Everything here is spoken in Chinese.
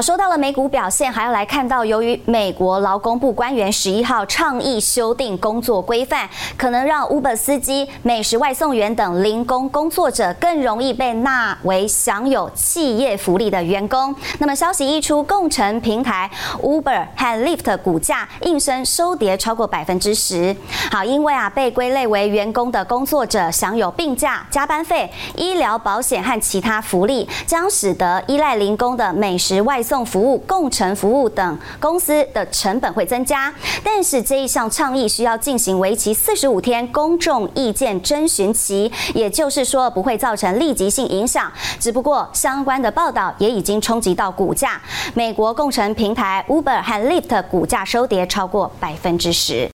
说到了美股表现，还要来看到，由于美国劳工部官员十一号倡议修订工作规范，可能让 Uber 司机、美食外送员等零工工作者更容易被纳为享有企业福利的员工。那么消息一出，共乘平台 Uber 和 Lyft 股价应声收跌超过百分之十。好，因为啊被归类为员工的工作者享有病假、加班费、医疗保险和其他福利，将使得依赖零工的美食外送送服务、共乘服务等公司的成本会增加，但是这一项倡议需要进行为期四十五天公众意见征询期，也就是说不会造成立即性影响。只不过相关的报道也已经冲击到股价，美国共乘平台 Uber 和 Lyft 股价收跌超过百分之十。